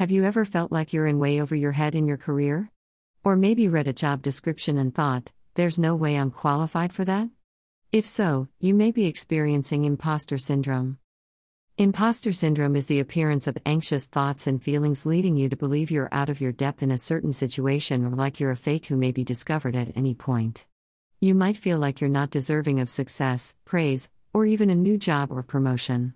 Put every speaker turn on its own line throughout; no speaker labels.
Have you ever felt like you're in way over your head in your career? Or maybe read a job description and thought, there's no way I'm qualified for that? If so, you may be experiencing imposter syndrome. Imposter syndrome is the appearance of anxious thoughts and feelings leading you to believe you're out of your depth in a certain situation or like you're a fake who may be discovered at any point. You might feel like you're not deserving of success, praise, or even a new job or promotion.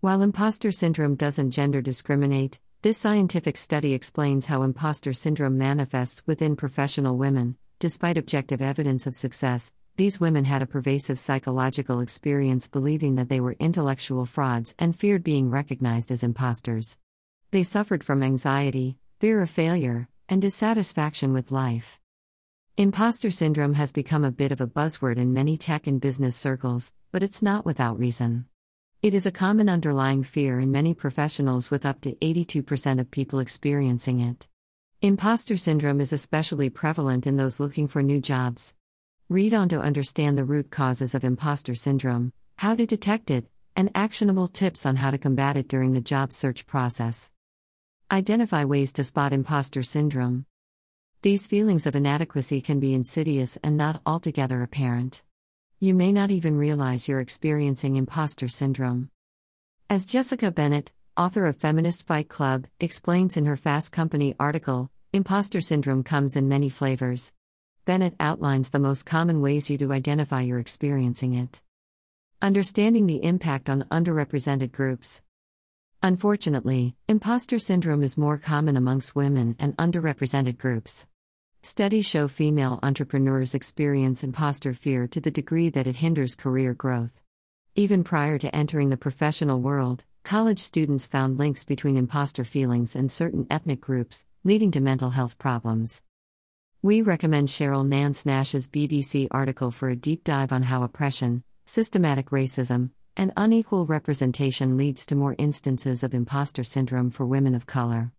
While imposter syndrome doesn't gender discriminate, this scientific study explains how imposter syndrome manifests within professional women. Despite objective evidence of success, these women had a pervasive psychological experience believing that they were intellectual frauds and feared being recognized as imposters. They suffered from anxiety, fear of failure, and dissatisfaction with life. Imposter syndrome has become a bit of a buzzword in many tech and business circles, but it's not without reason. It is a common underlying fear in many professionals, with up to 82% of people experiencing it. Imposter syndrome is especially prevalent in those looking for new jobs. Read on to understand the root causes of imposter syndrome, how to detect it, and actionable tips on how to combat it during the job search process. Identify ways to spot imposter syndrome. These feelings of inadequacy can be insidious and not altogether apparent. You may not even realize you're experiencing imposter syndrome. As Jessica Bennett, author of Feminist Fight Club, explains in her Fast Company article, imposter syndrome comes in many flavors. Bennett outlines the most common ways you do identify you're experiencing it. Understanding the impact on underrepresented groups. Unfortunately, imposter syndrome is more common amongst women and underrepresented groups. Studies show female entrepreneurs experience imposter fear to the degree that it hinders career growth. Even prior to entering the professional world, college students found links between imposter feelings and certain ethnic groups, leading to mental health problems. We recommend Cheryl Nance Nash's BBC article for a deep dive on how oppression, systematic racism, and unequal representation leads to more instances of imposter syndrome for women of color.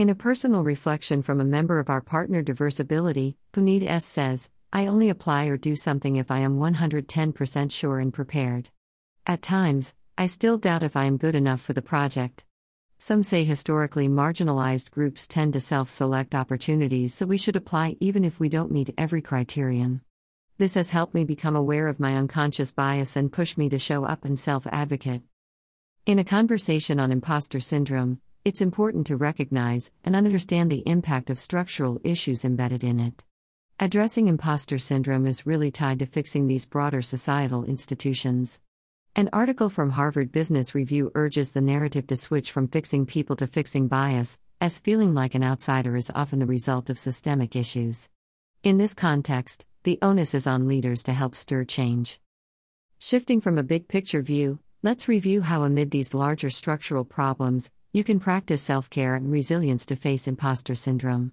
In a personal reflection from a member of our partner Diversability, Puneet S. says, I only apply or do something if I am 110% sure and prepared. At times, I still doubt if I am good enough for the project. Some say historically marginalized groups tend to self select opportunities, so we should apply even if we don't meet every criterion. This has helped me become aware of my unconscious bias and push me to show up and self advocate. In a conversation on imposter syndrome, it's important to recognize and understand the impact of structural issues embedded in it. Addressing imposter syndrome is really tied to fixing these broader societal institutions. An article from Harvard Business Review urges the narrative to switch from fixing people to fixing bias, as feeling like an outsider is often the result of systemic issues. In this context, the onus is on leaders to help stir change. Shifting from a big picture view, let's review how, amid these larger structural problems, you can practice self care and resilience to face imposter syndrome.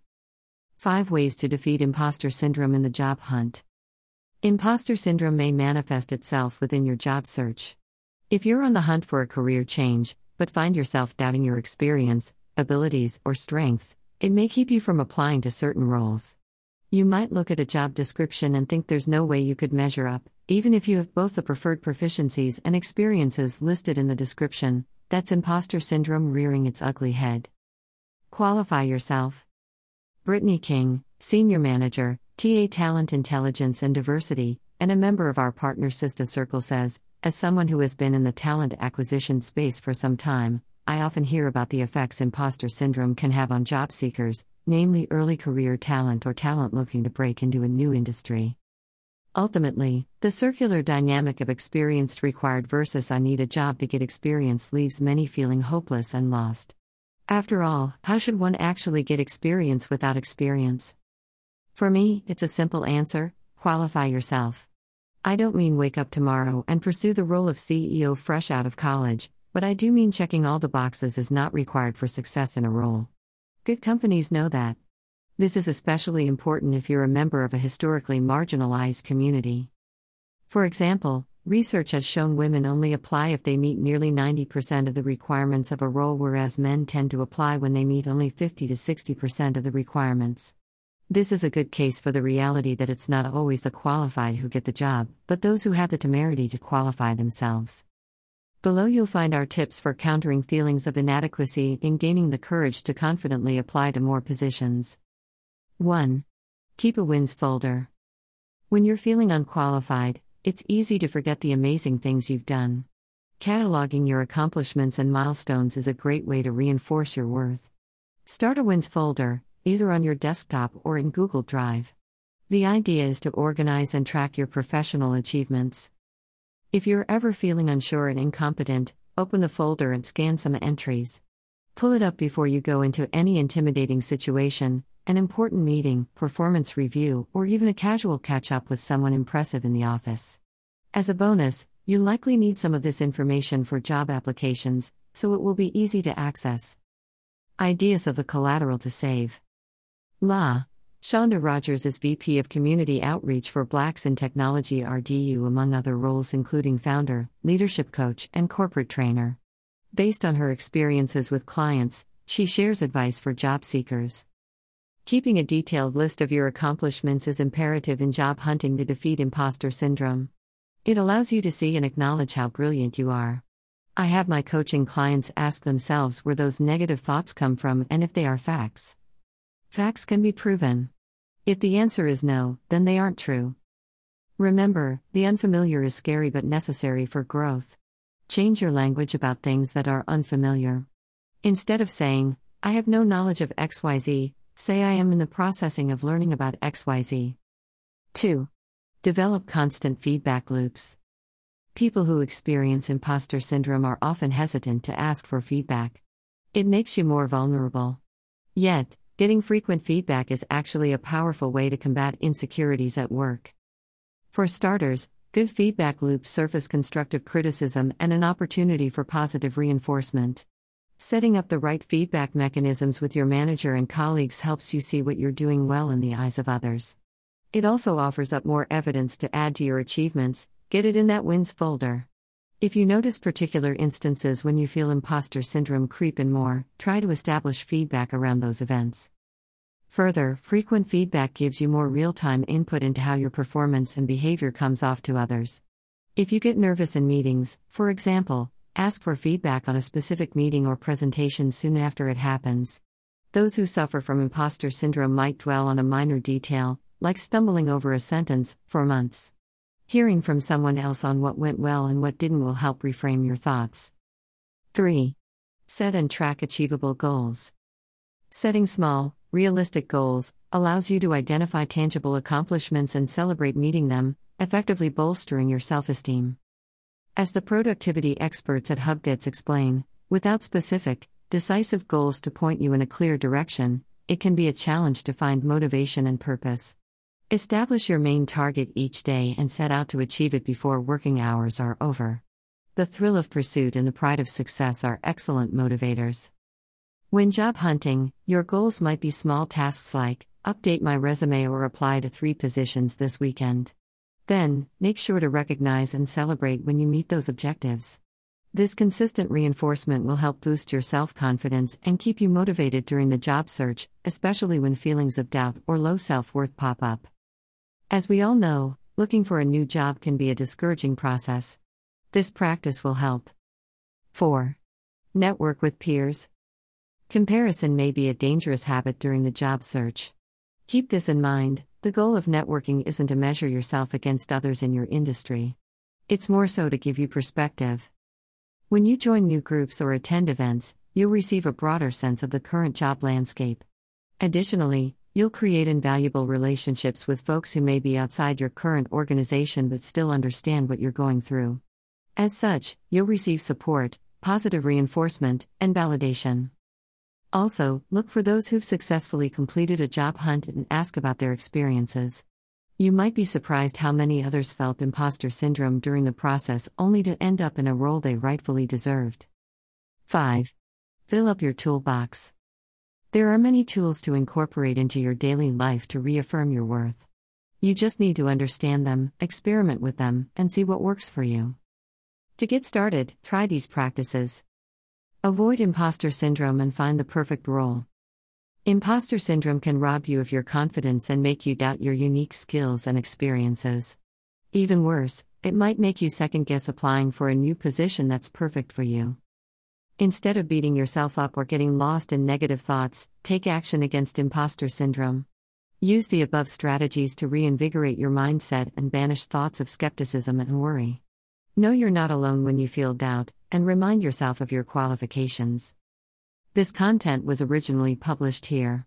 5 Ways to defeat imposter syndrome in the job hunt. Imposter syndrome may manifest itself within your job search. If you're on the hunt for a career change, but find yourself doubting your experience, abilities, or strengths, it may keep you from applying to certain roles. You might look at a job description and think there's no way you could measure up, even if you have both the preferred proficiencies and experiences listed in the description, that's imposter syndrome rearing its ugly head. Qualify yourself. Brittany King, Senior Manager, TA Talent Intelligence and Diversity, and a member of our partner Sista Circle says, as someone who has been in the talent acquisition space for some time, I often hear about the effects imposter syndrome can have on job seekers, namely early career talent or talent looking to break into a new industry. Ultimately, the circular dynamic of experienced required versus I need a job to get experience leaves many feeling hopeless and lost. After all, how should one actually get experience without experience? For me, it's a simple answer qualify yourself. I don't mean wake up tomorrow and pursue the role of CEO fresh out of college, but I do mean checking all the boxes is not required for success in a role. Good companies know that. This is especially important if you're a member of a historically marginalized community. For example, research has shown women only apply if they meet nearly 90% of the requirements of a role, whereas men tend to apply when they meet only 50 to 60% of the requirements. This is a good case for the reality that it's not always the qualified who get the job, but those who have the temerity to qualify themselves. Below, you'll find our tips for countering feelings of inadequacy and gaining the courage to confidently apply to more positions. 1. Keep a wins folder. When you're feeling unqualified, it's easy to forget the amazing things you've done. Cataloging your accomplishments and milestones is a great way to reinforce your worth. Start a wins folder, either on your desktop or in Google Drive. The idea is to organize and track your professional achievements. If you're ever feeling unsure and incompetent, open the folder and scan some entries. Pull it up before you go into any intimidating situation, an important meeting, performance review, or even a casual catch up with someone impressive in the office. As a bonus, you likely need some of this information for job applications, so it will be easy to access. Ideas of the collateral to save. La. Shonda Rogers is VP of Community Outreach for Blacks in Technology RDU, among other roles, including founder, leadership coach, and corporate trainer. Based on her experiences with clients, she shares advice for job seekers. Keeping a detailed list of your accomplishments is imperative in job hunting to defeat imposter syndrome. It allows you to see and acknowledge how brilliant you are. I have my coaching clients ask themselves where those negative thoughts come from and if they are facts. Facts can be proven. If the answer is no, then they aren't true. Remember, the unfamiliar is scary but necessary for growth. Change your language about things that are unfamiliar. Instead of saying, I have no knowledge of XYZ, say I am in the processing of learning about XYZ. 2. Develop constant feedback loops. People who experience imposter syndrome are often hesitant to ask for feedback. It makes you more vulnerable. Yet, getting frequent feedback is actually a powerful way to combat insecurities at work. For starters, good feedback loops surface constructive criticism and an opportunity for positive reinforcement. Setting up the right feedback mechanisms with your manager and colleagues helps you see what you're doing well in the eyes of others. It also offers up more evidence to add to your achievements, get it in that wins folder. If you notice particular instances when you feel imposter syndrome creep in more, try to establish feedback around those events. Further, frequent feedback gives you more real time input into how your performance and behavior comes off to others. If you get nervous in meetings, for example, ask for feedback on a specific meeting or presentation soon after it happens. Those who suffer from imposter syndrome might dwell on a minor detail, like stumbling over a sentence, for months. Hearing from someone else on what went well and what didn't will help reframe your thoughts. 3. Set and track achievable goals. Setting small, realistic goals allows you to identify tangible accomplishments and celebrate meeting them, effectively bolstering your self esteem. As the productivity experts at HubGets explain, without specific, decisive goals to point you in a clear direction, it can be a challenge to find motivation and purpose. Establish your main target each day and set out to achieve it before working hours are over. The thrill of pursuit and the pride of success are excellent motivators. When job hunting, your goals might be small tasks like update my resume or apply to three positions this weekend. Then, make sure to recognize and celebrate when you meet those objectives. This consistent reinforcement will help boost your self confidence and keep you motivated during the job search, especially when feelings of doubt or low self worth pop up. As we all know, looking for a new job can be a discouraging process. This practice will help. 4. Network with peers. Comparison may be a dangerous habit during the job search. Keep this in mind the goal of networking isn't to measure yourself against others in your industry. It's more so to give you perspective. When you join new groups or attend events, you'll receive a broader sense of the current job landscape. Additionally, You'll create invaluable relationships with folks who may be outside your current organization but still understand what you're going through. As such, you'll receive support, positive reinforcement, and validation. Also, look for those who've successfully completed a job hunt and ask about their experiences. You might be surprised how many others felt imposter syndrome during the process only to end up in a role they rightfully deserved. 5. Fill up your toolbox. There are many tools to incorporate into your daily life to reaffirm your worth. You just need to understand them, experiment with them, and see what works for you. To get started, try these practices. Avoid imposter syndrome and find the perfect role. Imposter syndrome can rob you of your confidence and make you doubt your unique skills and experiences. Even worse, it might make you second guess applying for a new position that's perfect for you. Instead of beating yourself up or getting lost in negative thoughts, take action against imposter syndrome. Use the above strategies to reinvigorate your mindset and banish thoughts of skepticism and worry. Know you're not alone when you feel doubt, and remind yourself of your qualifications. This content was originally published here.